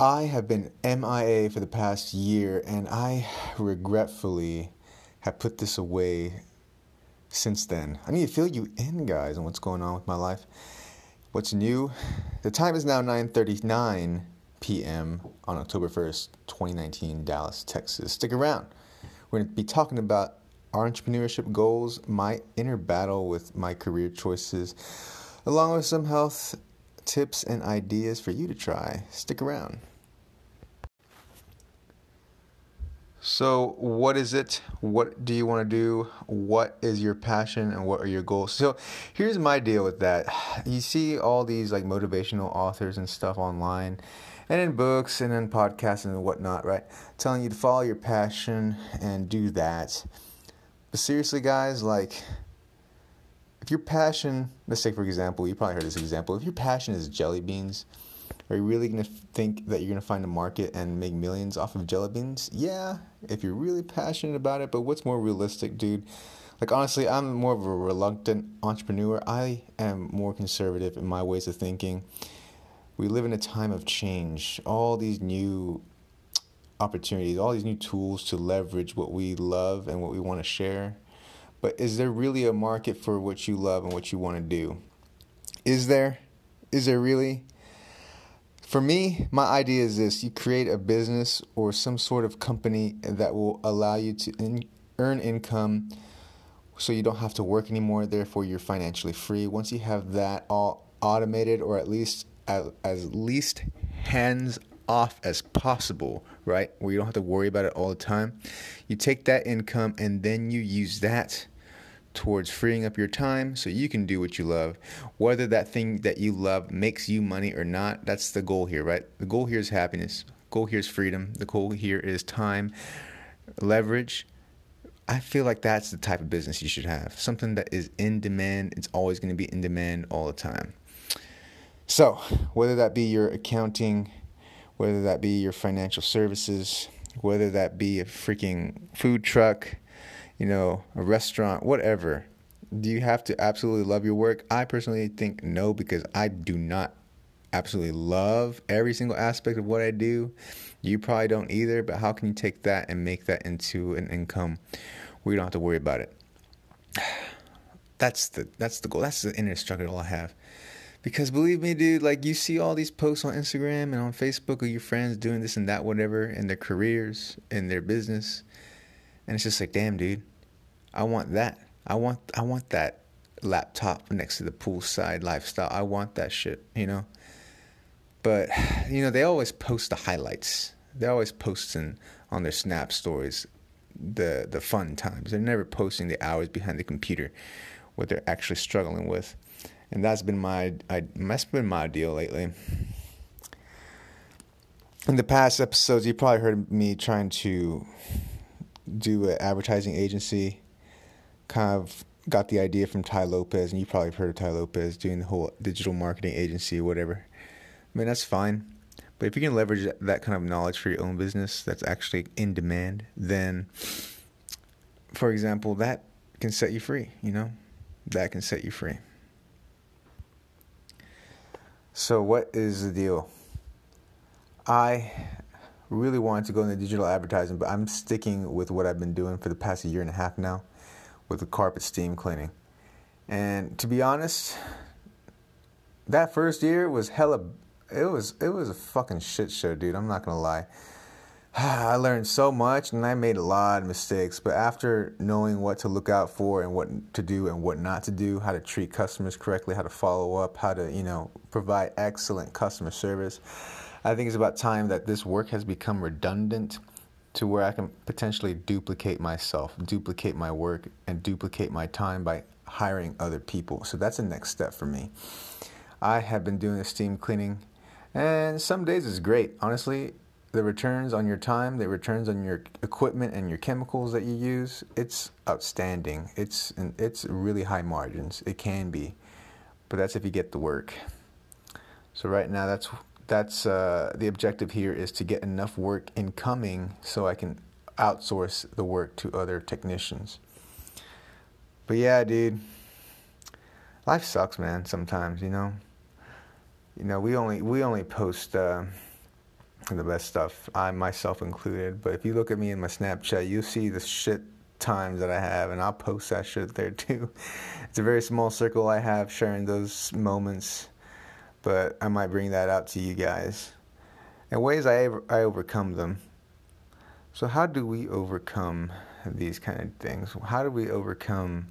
I have been MIA for the past year, and I regretfully have put this away since then. I need to fill you in, guys, on what's going on with my life. What's new? The time is now 9:39 p.m. on October 1st, 2019, Dallas, Texas. Stick around. We're going to be talking about our entrepreneurship goals, my inner battle with my career choices, along with some health tips and ideas for you to try. Stick around. So, what is it? What do you want to do? What is your passion and what are your goals? So, here's my deal with that. You see all these like motivational authors and stuff online and in books and in podcasts and whatnot, right? Telling you to follow your passion and do that. But seriously, guys, like, if your passion, let's say for example, you probably heard this example, if your passion is jelly beans, are you really to think that you're to find a market and make millions off of jelly beans? Yeah, if you're really passionate about it, but what's more realistic, dude? Like, honestly, I'm more of a reluctant entrepreneur. I am more conservative in my ways of thinking. We live in a time of change. All these new opportunities, all these new tools to leverage what we love and what we want to share. But is there really a market for what you love and what you want to do? Is there? Is there really? For me, my idea is this you create a business or some sort of company that will allow you to in, earn income so you don't have to work anymore, therefore, you're financially free. Once you have that all automated or at least as, as least hands off as possible, right? Where you don't have to worry about it all the time. You take that income and then you use that towards freeing up your time so you can do what you love. Whether that thing that you love makes you money or not, that's the goal here, right? The goal here is happiness. Goal here is freedom. The goal here is time, leverage. I feel like that's the type of business you should have. Something that is in demand, it's always going to be in demand all the time. So, whether that be your accounting, whether that be your financial services, whether that be a freaking food truck, you know, a restaurant, whatever. Do you have to absolutely love your work? I personally think no, because I do not absolutely love every single aspect of what I do. You probably don't either, but how can you take that and make that into an income where you don't have to worry about it? That's the that's the goal. That's the inner struggle I have. Because believe me, dude, like you see all these posts on Instagram and on Facebook of your friends doing this and that, whatever, in their careers, in their business. And it's just like, damn, dude, I want that. I want I want that laptop next to the poolside lifestyle. I want that shit, you know. But you know, they always post the highlights. They're always posting on their Snap stories the the fun times. They're never posting the hours behind the computer, what they're actually struggling with, and that's been my I, that's been my deal lately. In the past episodes, you probably heard me trying to do an advertising agency. Kind of got the idea from Tai Lopez, and you probably heard of Tai Lopez doing the whole digital marketing agency whatever. I mean, that's fine. But if you can leverage that kind of knowledge for your own business that's actually in demand, then, for example, that can set you free, you know? That can set you free. So, what is the deal? I really wanted to go into digital advertising, but I'm sticking with what I've been doing for the past year and a half now with the carpet steam cleaning. And to be honest, that first year was hella it was it was a fucking shit show, dude. I'm not gonna lie. I learned so much and I made a lot of mistakes, but after knowing what to look out for and what to do and what not to do, how to treat customers correctly, how to follow up, how to, you know, provide excellent customer service, I think it's about time that this work has become redundant to where I can potentially duplicate myself, duplicate my work, and duplicate my time by hiring other people. So that's the next step for me. I have been doing the steam cleaning, and some days it's great. Honestly, the returns on your time, the returns on your equipment and your chemicals that you use, it's outstanding. It's it's really high margins. It can be, but that's if you get the work. So right now, that's that's uh, the objective here is to get enough work incoming so I can outsource the work to other technicians. But yeah, dude, life sucks, man. Sometimes, you know. You know, we only we only post uh, the best stuff. I myself included. But if you look at me in my Snapchat, you'll see the shit times that I have, and I'll post that shit there too. It's a very small circle I have sharing those moments, but I might bring that out to you guys. And ways I I overcome them. So how do we overcome these kind of things? How do we overcome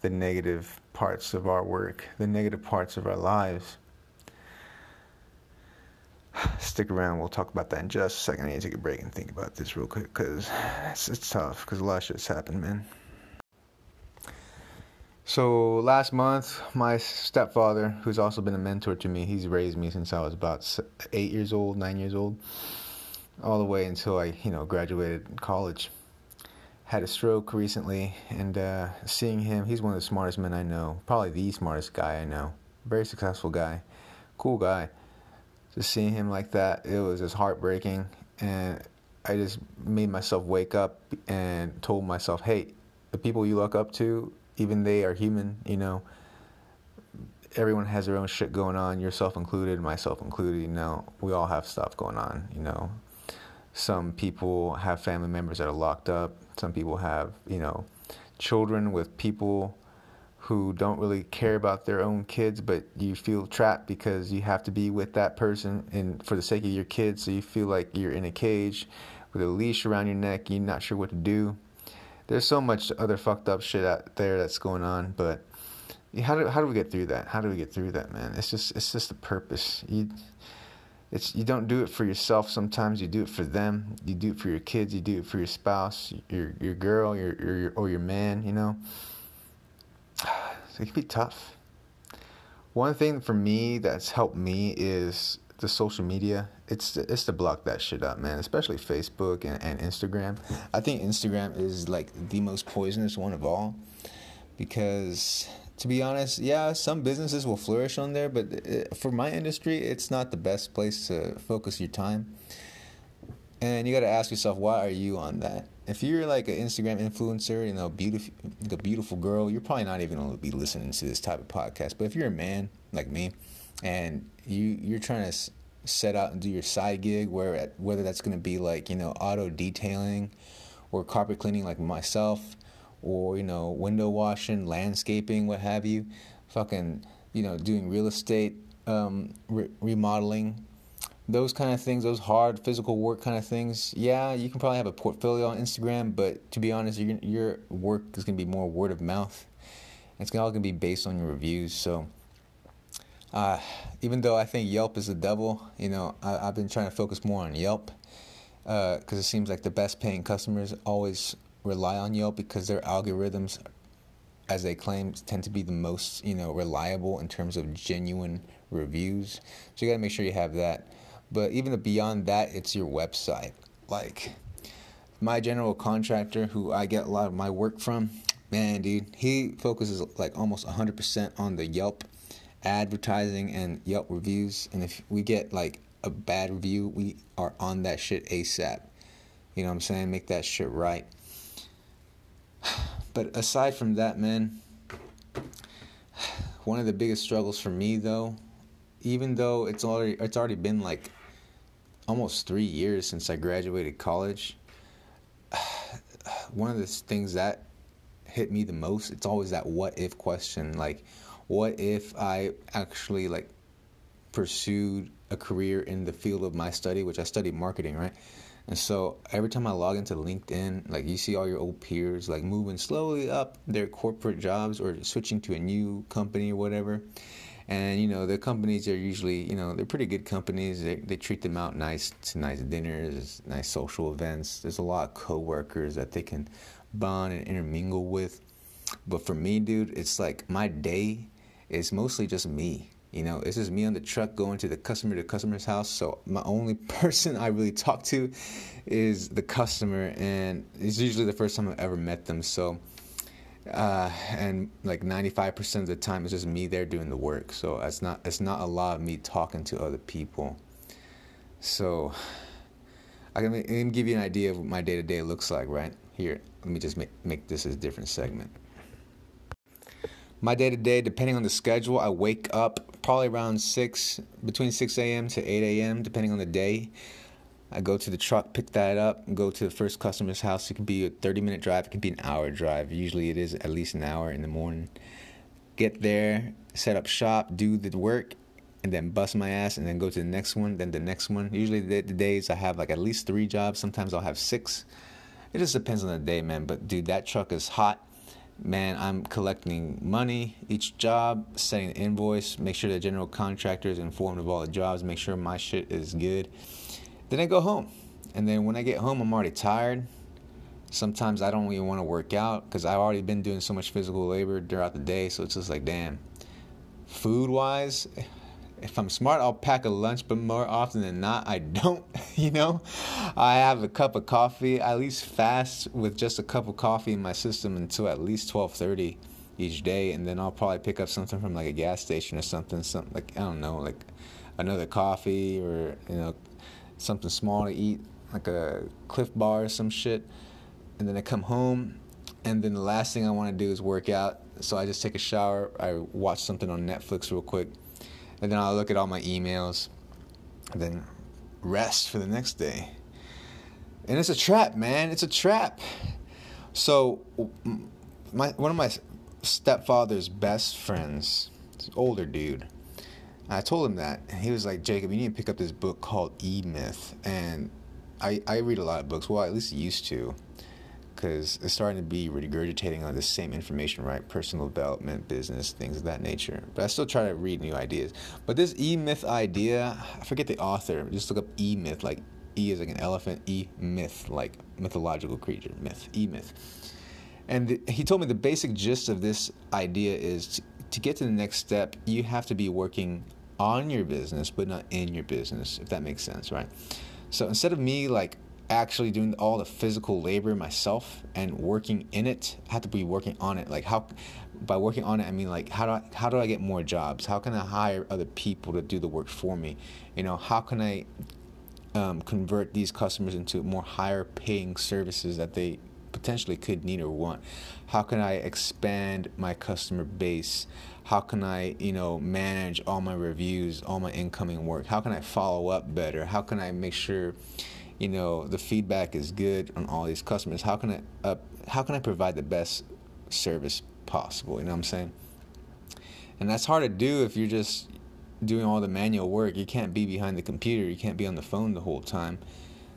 the negative parts of our work, the negative parts of our lives? Stick around. We'll talk about that in just a second. I need to take a break and think about this real quick because it's, it's tough because a lot of shit's happened, man. So last month, my stepfather, who's also been a mentor to me, he's raised me since I was about eight years old, nine years old, all the way until I, you know, graduated college. Had a stroke recently, and uh, seeing him, he's one of the smartest men I know, probably the smartest guy I know. Very successful guy, cool guy just seeing him like that, it was just heartbreaking. And I just made myself wake up and told myself, hey, the people you look up to, even they are human, you know. Everyone has their own shit going on, yourself included, myself included, you know. We all have stuff going on, you know. Some people have family members that are locked up. Some people have, you know, children with people who don't really care about their own kids, but you feel trapped because you have to be with that person and for the sake of your kids, so you feel like you're in a cage with a leash around your neck, you're not sure what to do. There's so much other fucked up shit out there that's going on, but how do how do we get through that? How do we get through that, man? It's just it's just the purpose. You it's you don't do it for yourself sometimes you do it for them you do it for your kids you do it for your spouse your your girl your, your or your man you know it can be tough. One thing for me that's helped me is the social media. It's it's to block that shit up, man. Especially Facebook and, and Instagram. I think Instagram is like the most poisonous one of all because to be honest, yeah, some businesses will flourish on there, but uh, for my industry, it's not the best place to focus your time. And you got to ask yourself, why are you on that? If you're like an Instagram influencer, you know, beautiful, a beautiful girl, you're probably not even to be listening to this type of podcast. But if you're a man like me, and you you're trying to set out and do your side gig, where whether that's to be like you know auto detailing, or carpet cleaning like myself, or you know window washing, landscaping, what have you, fucking you know doing real estate um, re- remodeling those kind of things, those hard physical work kind of things, yeah, you can probably have a portfolio on Instagram, but to be honest, your your work is gonna be more word of mouth. It's all gonna be based on your reviews. So, uh, even though I think Yelp is the devil, you know, I, have been trying to focus more on Yelp because uh, it seems like the best paying customers always rely on Yelp because their algorithms, as they claim, tend to be the most you know reliable in terms of genuine reviews. So you got to make sure you have that. But even beyond that, it's your website. Like my general contractor, who I get a lot of my work from, man, dude, he focuses like almost 100% on the Yelp advertising and Yelp reviews. And if we get like a bad review, we are on that shit ASAP. You know what I'm saying? Make that shit right. But aside from that, man, one of the biggest struggles for me though, even though it's already it's already been like almost three years since I graduated college, one of the things that hit me the most, it's always that what if question. Like, what if I actually like pursued a career in the field of my study, which I studied marketing, right? And so every time I log into LinkedIn, like you see all your old peers like moving slowly up their corporate jobs or switching to a new company or whatever and you know the companies are usually you know they're pretty good companies. They, they treat them out nice to nice dinners nice social events. There's a lot of coworkers that they can bond and intermingle with. But for me dude it's like my day is mostly just me. You know it's just me on the truck going to the customer to customer's house. So my only person i really talk to is the customer. And it's usually the first time i've ever met them. So uh, and like 95% of the time it's just me there doing the work. So it's not it's not a lot of me talking to other people. So i can even give you an idea of what my day-to-day looks like right? Here let me just make, make this a different segment. My day-to-day depending on the schedule i wake up probably around 6 between 6 a.m to 8 a.m depending on the day I go to the truck, pick that up, and go to the first customer's house. It could be a 30 minute drive, it could be an hour drive. Usually it is at least an hour in the morning. Get there, set up shop, do the work, and then bust my ass, and then go to the next one, then the next one. Usually the, the days I have like at least three jobs. Sometimes I'll have six. It just depends on the day, man. But dude, that truck is hot man, I'm collecting money each job, setting the invoice, make sure the general contractor is informed of all the jobs, make sure my shit is good. Then I go home. And then when I get home, I'm already tired. Sometimes I don't even want to work out because I've already been doing so much physical labor throughout the day. So it's just like, damn. Food wise, if I'm smart, I'll pack a lunch, but more often than not, I don't. You know, I have a cup of coffee. I at least fast with just a cup of coffee in my system until at least twelve thirty each day, and then I'll probably pick up something from like a gas station or something. Something like I don't know, like another coffee or you know something small to eat, like a Clif Bar or some shit. And then I come home, and then the last thing I want to do is work out. So I just take a shower. I watch something on Netflix real quick and then I'll look at all my emails, and then rest for the next day. And it's a trap, man. It's a trap. So, my one of my stepfather's best friends, older dude. I told him that, and he was like, "Jacob, you need to pick up this book called E Myth." And I I read a lot of books. Well, at least used to because it's starting to be regurgitating on the same information, right? Personal development, business, things of that nature. But I still try to read new ideas. But this E myth idea, I forget the author. Just look up E myth, like E is like an elephant, E myth, like mythological creature, myth, E myth. And the, he told me the basic gist of this idea is to, get to the next step, you have to be working on your business, but not in your business, if that makes sense, right? So instead of me like actually doing all the physical labor myself and working in it I have to be working on it. Like how by working on it i mean like how do I, how do I get more jobs? How can i hire other people to do the work for me? You know how can i um, convert these customers into more higher paying services that they potentially could need or want how can i expand my customer base? How can i you know manage all my reviews all my incoming work? How can i follow up better? How can i make sure you know the feedback is good on all these customers? How can i how can i provide the best service possible? You know what i'm saying? And that's hard to do if you're just doing all the manual work. You can't be behind the computer. You can't be on the phone the whole time.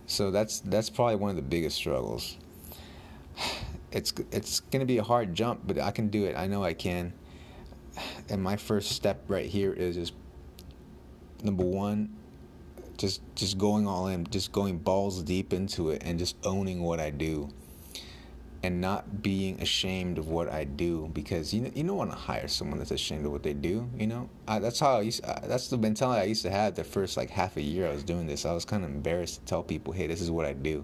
So that's that's probably one of the biggest struggles it's it's going to be a hard jump but i can do it i know i can and my first step right here is just number one just just going all in, just going balls deep into it, and just owning what I do, and not being ashamed of what I do because you know, you don't want to hire someone that's ashamed of what they do. You know, I, that's how I used. That's the mentality I used to have the first like half a year I was doing this. I was kind of embarrassed to tell people, "Hey, this is what I do,"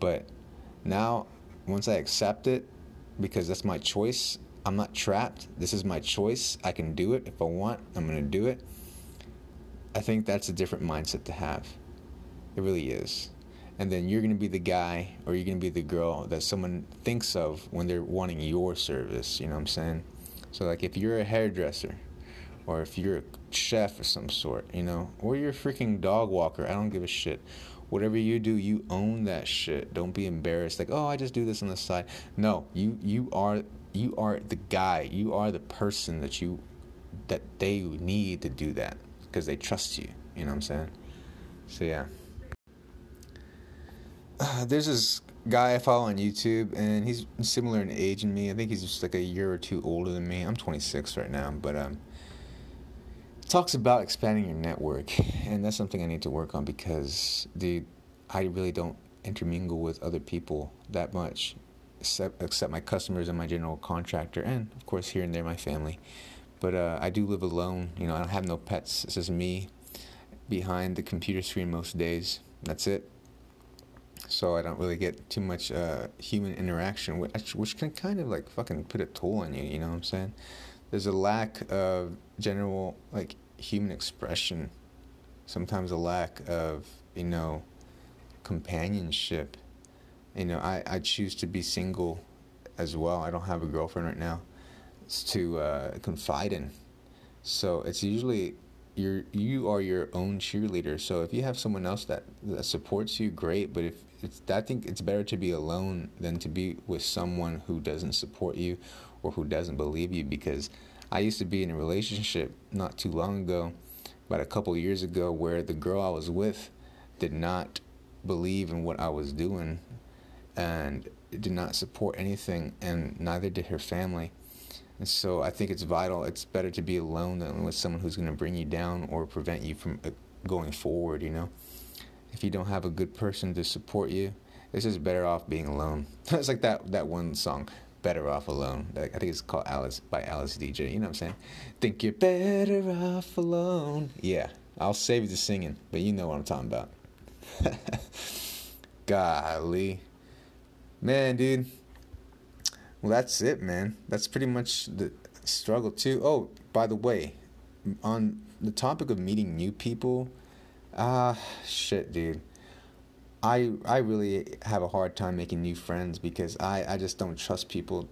but now once I accept it because that's my choice. I'm not trapped. This is my choice. I can do it if I want. I'm going to do it I think that's a different mindset to have. It really is. And then you're going to be the guy or you're going to be the girl that someone thinks of when they're wanting your service. You know what I'm saying? So, like, if you're a hairdresser or if you're a chef of some sort, you know, or you're a freaking dog walker, I don't give a shit. Whatever you do, you own that shit. Don't be embarrassed. Like, oh, I just do this on the side. No, you you are you are the guy. You are the person that you that they need to do that because they trust you. You know what I'm saying? So yeah. Uh, there's this guy I follow on YouTube, and he's similar in age in me. I think he's just like a year or two older than me. I'm 26 right now, but um, talks about expanding your network, and that's something I need to work on because, dude, I really don't intermingle with other people that much, except except my customers and my general contractor, and of course here and there my family. But uh, I do live alone. You know, I don't have no pets. It's just me behind the computer screen most days. That's it. So I don't really get too much uh, human interaction, which, which can kind of like fucking put a toll on you. You know what I'm saying? There's a lack of general like human expression. Sometimes a lack of you know companionship. You know, I, I choose to be single as well. I don't have a girlfriend right now to uh, confide in. So it's usually you're you are your own cheerleader. So if you have someone else that that supports you, great. But if it's, I think it's better to be alone than to be with someone who doesn't support you or who doesn't believe you. Because I used to be in a relationship not too long ago, about a couple years ago, where the girl I was with did not believe in what I was doing and did not support anything, and neither did her family. And so I think it's vital. It's better to be alone than with someone who's going to bring you down or prevent you from uh, going forward, you know? If you don't have a good person to support you, it's just better off being alone. it's like that, that one song, Better Off Alone. I think it's called Alice by Alice Deejay. You know what I'm saying? Think you're better off alone. Yeah, I'll save you the singing, but you know what I'm talking about. Golly. Man, dude. Well, that's it, man. That's pretty much the struggle, too. Oh, by the way, on the topic of meeting new people, ah, uh, shit, dude. I I really have a hard time making new friends because I, I just don't trust people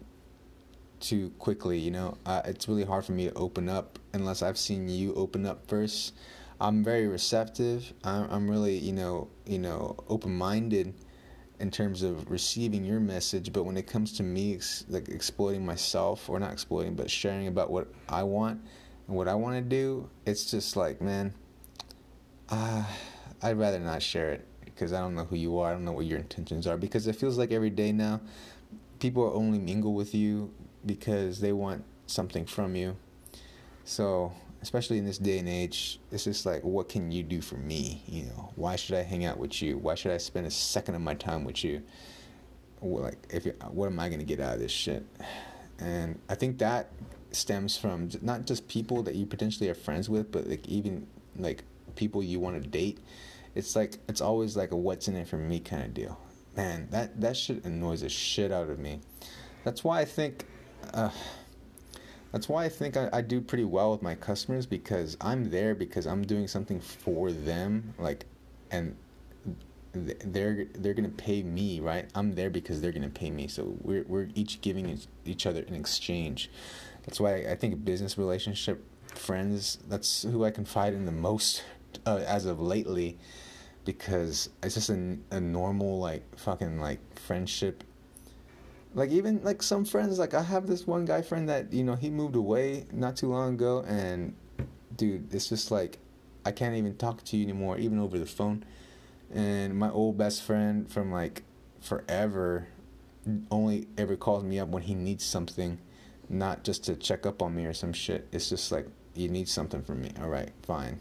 too quickly. You know, uh, it's really hard for me to open up unless I've seen you open up first. I'm very receptive. I'm I'm really you know you know open minded in terms of receiving your message, but when it comes to me ex- like exploiting myself or not exploiting, but sharing about what I want and what I want to do, it's just like, man, uh, I'd rather not share it because I don't know who you are. I don't know what your intentions are because it feels like every day now, people only mingle with you because they want something from you. So especially in this day and age, it's just like, what can you do for me? You know, why should I hang out with you? Why should I spend a second of my time with you? Like, if what am I gonna get out of this shit? And I think that stems from not just people that you potentially are friends with, but like even like people you want to date. It's like it's always like a what's in it for me kind of deal. Man, that that shit annoys the shit out of me. That's why I think. Uh, that's why I think I, I do pretty well with my customers because I'm there because I'm doing something for them, like, and they're they're gonna pay me, right? I'm there because they're gonna pay me. So we're we're each giving each other an exchange. That's why I think business relationship, friends, that's who I confide in the most uh, as of lately, because it's just a, a normal like fucking like friendship. Like even like some friends like i have this one guy friend that you know he moved away not too long ago and dude it's just like i can't even talk to you anymore even over the phone. And my old best friend from like forever only ever calls me up when he needs something not just to check up on me or some shit. It's just like you need something from me. All right fine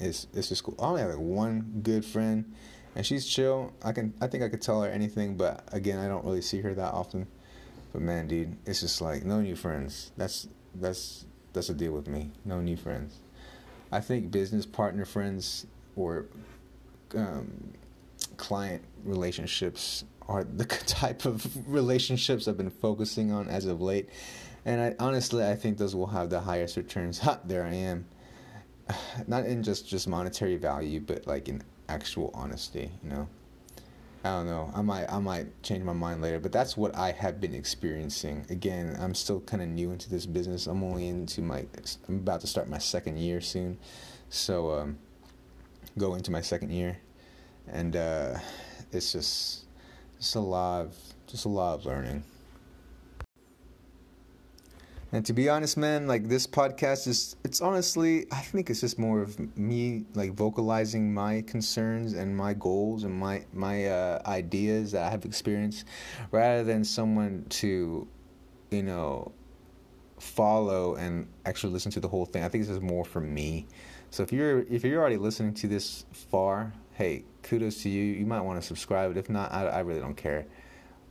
it's it's just cool i only have like one good friend and she's chill. I can I think I could tell her anything, but again, I don't really see her that often. But man, dude, it's just like no new friends. That's that's that's a deal with me. No new friends. I think business partner friends or um, client relationships are the type of relationships I've been focusing on as of late. And I honestly I think those will have the highest returns. Ha, there I am. Not in just just monetary value, but like in actual honesty, you know. I don't know. I might I might change my mind later, but that's what I have been experiencing. Again, I'm still kind of new into this business. I'm only into my I'm about to start my second year soon. So um go into my second year and uh it's just just a lot of just a lot of learning. And to be honest, man, like this podcast is, it's honestly, I think it's just more of me like vocalizing my concerns and my goals and my, my uh, ideas that I have experienced rather than someone to, you know, follow and actually listen to the whole thing. I think this is more for me. So if you're, if you're already listening to this far, hey, kudos to you. You might want to subscribe, but if not, I, I really don't care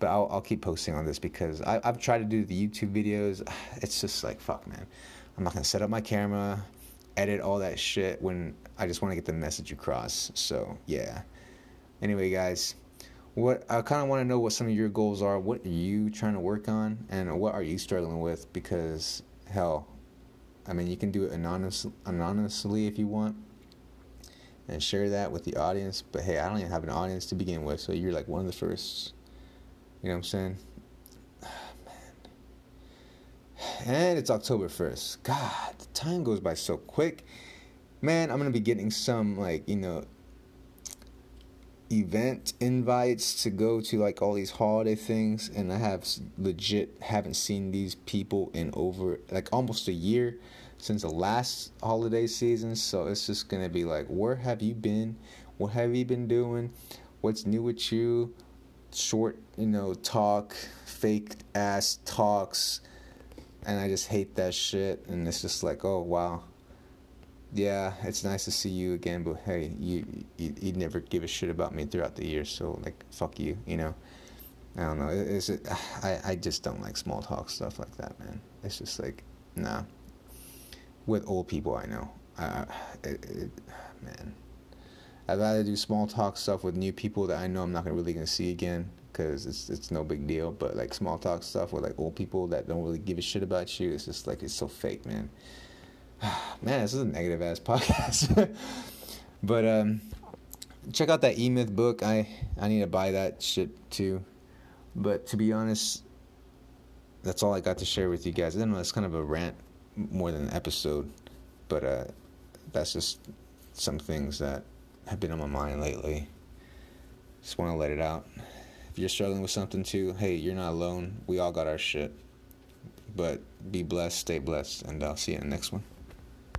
but I'll, I'll keep posting on this because I, I've tried to do the YouTube videos. It's just like, fuck, man. I'm not going to set up my camera, edit all that shit when I just want to get the message across. So, yeah. Anyway, guys, what I kind of want to know what some of your goals are. What are you trying to work on? And what are you struggling with? Because, hell, I mean, you can do it anonymous, anonymously if you want and share that with the audience. But hey, I don't even have an audience to begin with, so you're like one of the first you know what I'm saying? Ah, and it's October 1st. God, the time goes by so quick. man, I'm gonna be getting some like you know event invites to go to like all these holiday things and I have legit haven't seen these people in over like almost a year since the last holiday season so it's just going to be like where have you been what have you been doing what's new with you short you know talk fake ass talks and I just hate that shit and it's just like oh wow yeah, it's nice to see you again, but hey, you, you you never give a shit about me throughout the year, so like fuck you, you know. I don't know. Is it? I I just don't like small talk stuff like that, man. It's just like nah. With old people, I know. Uh, it, it, man, I'd rather do small talk stuff with new people that I know I'm not gonna really gonna see again because it's it's no big deal. But like small talk stuff with like old people that don't really give a shit about you, it's just like it's so fake, man. man, this is a negative ass podcast. but um, check out that E Myth book. I I need to buy that shit too. But to be honest, that's all I got to share with you guys. I don't know. It's kind of a rant more than an episode, but uh, that's just some things that have been on my mind lately. Just want to let it out. If you're struggling with something too, hey, you're not alone. We all got our shit. But be blessed, stay blessed, and I'll see you in the next one.